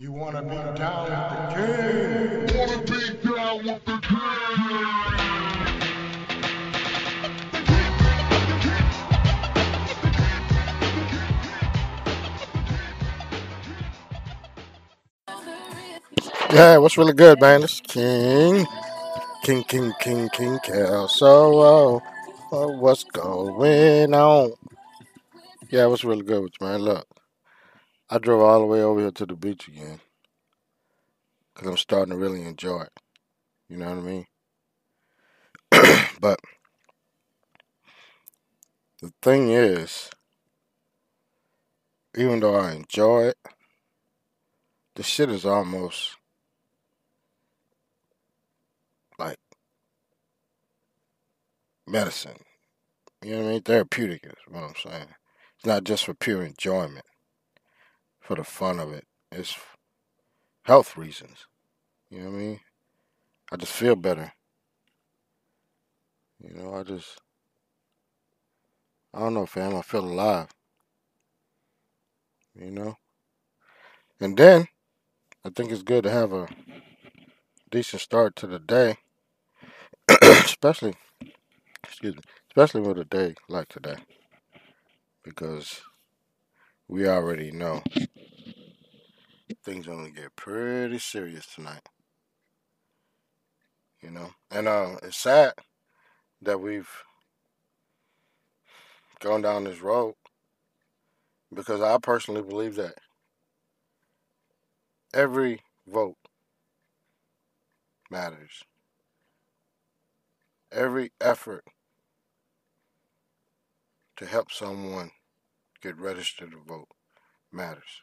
You wanna be down with the king? Wanna be down with the Yeah, what's really good, man? It's King, King, King, King, King Cal. So, uh, uh, what's going on? Yeah, what's really good with you, man? Look, I drove all the way over here to the beach again because I'm starting to really enjoy it. You know what I mean? but the thing is, even though I enjoy it, the shit is almost like medicine. You know what I mean? Therapeutic is what I'm saying. It's not just for pure enjoyment, for the fun of it. It's health reasons. You know what I mean? I just feel better. You know, I just, I don't know, fam. I feel alive. You know? And then, I think it's good to have a decent start to the day, especially, excuse me, especially with a day like today, because we already know things are gonna get pretty serious tonight. You know, and uh, it's sad that we've gone down this road because I personally believe that every vote matters. Every effort to help someone get registered to vote matters.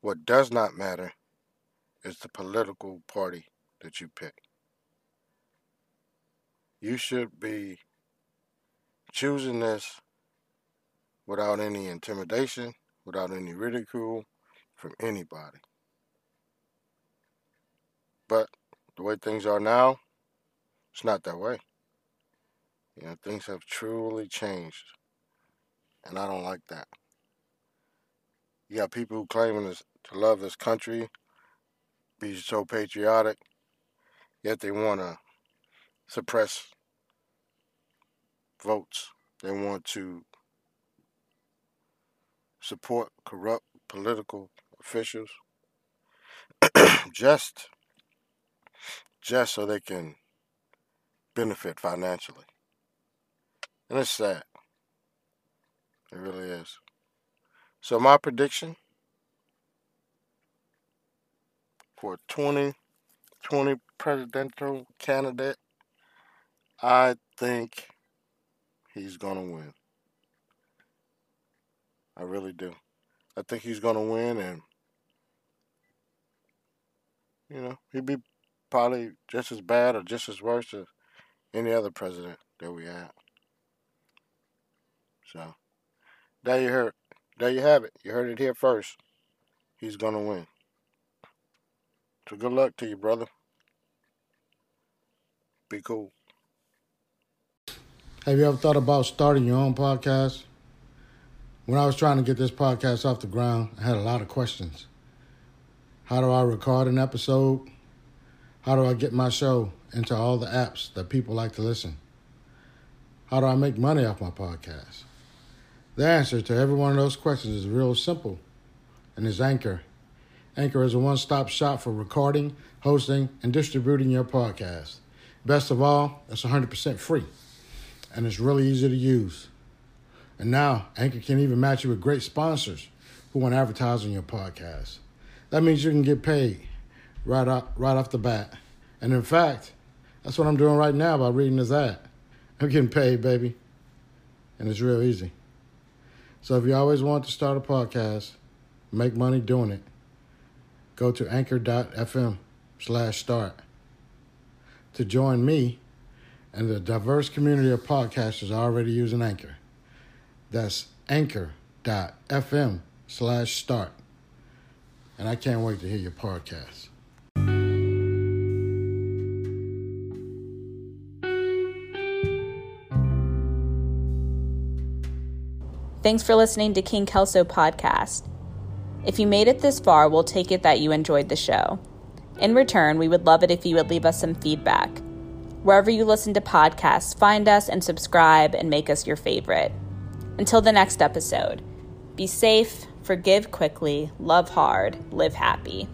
What does not matter is the political party that you pick. You should be choosing this without any intimidation, without any ridicule from anybody. But the way things are now, it's not that way. You know, things have truly changed. And I don't like that. You got people who claiming this, to love this country, be so patriotic, yet they want to suppress votes. They want to support corrupt political officials just just so they can benefit financially. And it's sad. It really is. So my prediction for 2020 presidential candidate, I think he's going to win. I really do. I think he's going to win and you know, he'd be probably just as bad or just as worse as any other president that we had. So, there you heard. There you have it. You heard it here first. He's gonna win. So good luck to you, brother. Be cool. Have you ever thought about starting your own podcast? When I was trying to get this podcast off the ground, I had a lot of questions. How do I record an episode? How do I get my show into all the apps that people like to listen? How do I make money off my podcast? The answer to every one of those questions is real simple and is Anchor. Anchor is a one stop shop for recording, hosting, and distributing your podcast. Best of all, it's 100% free and it's really easy to use. And now, Anchor can even match you with great sponsors who want to advertise on your podcast. That means you can get paid right off, right off the bat. And in fact, that's what I'm doing right now by reading this ad. I'm getting paid, baby. And it's real easy. So if you always want to start a podcast, make money doing it, go to anchor.fm slash start to join me and the diverse community of podcasters already using Anchor. That's anchor.fm slash start. And I can't wait to hear your podcast. Thanks for listening to King Kelso Podcast. If you made it this far, we'll take it that you enjoyed the show. In return, we would love it if you would leave us some feedback. Wherever you listen to podcasts, find us and subscribe and make us your favorite. Until the next episode, be safe, forgive quickly, love hard, live happy.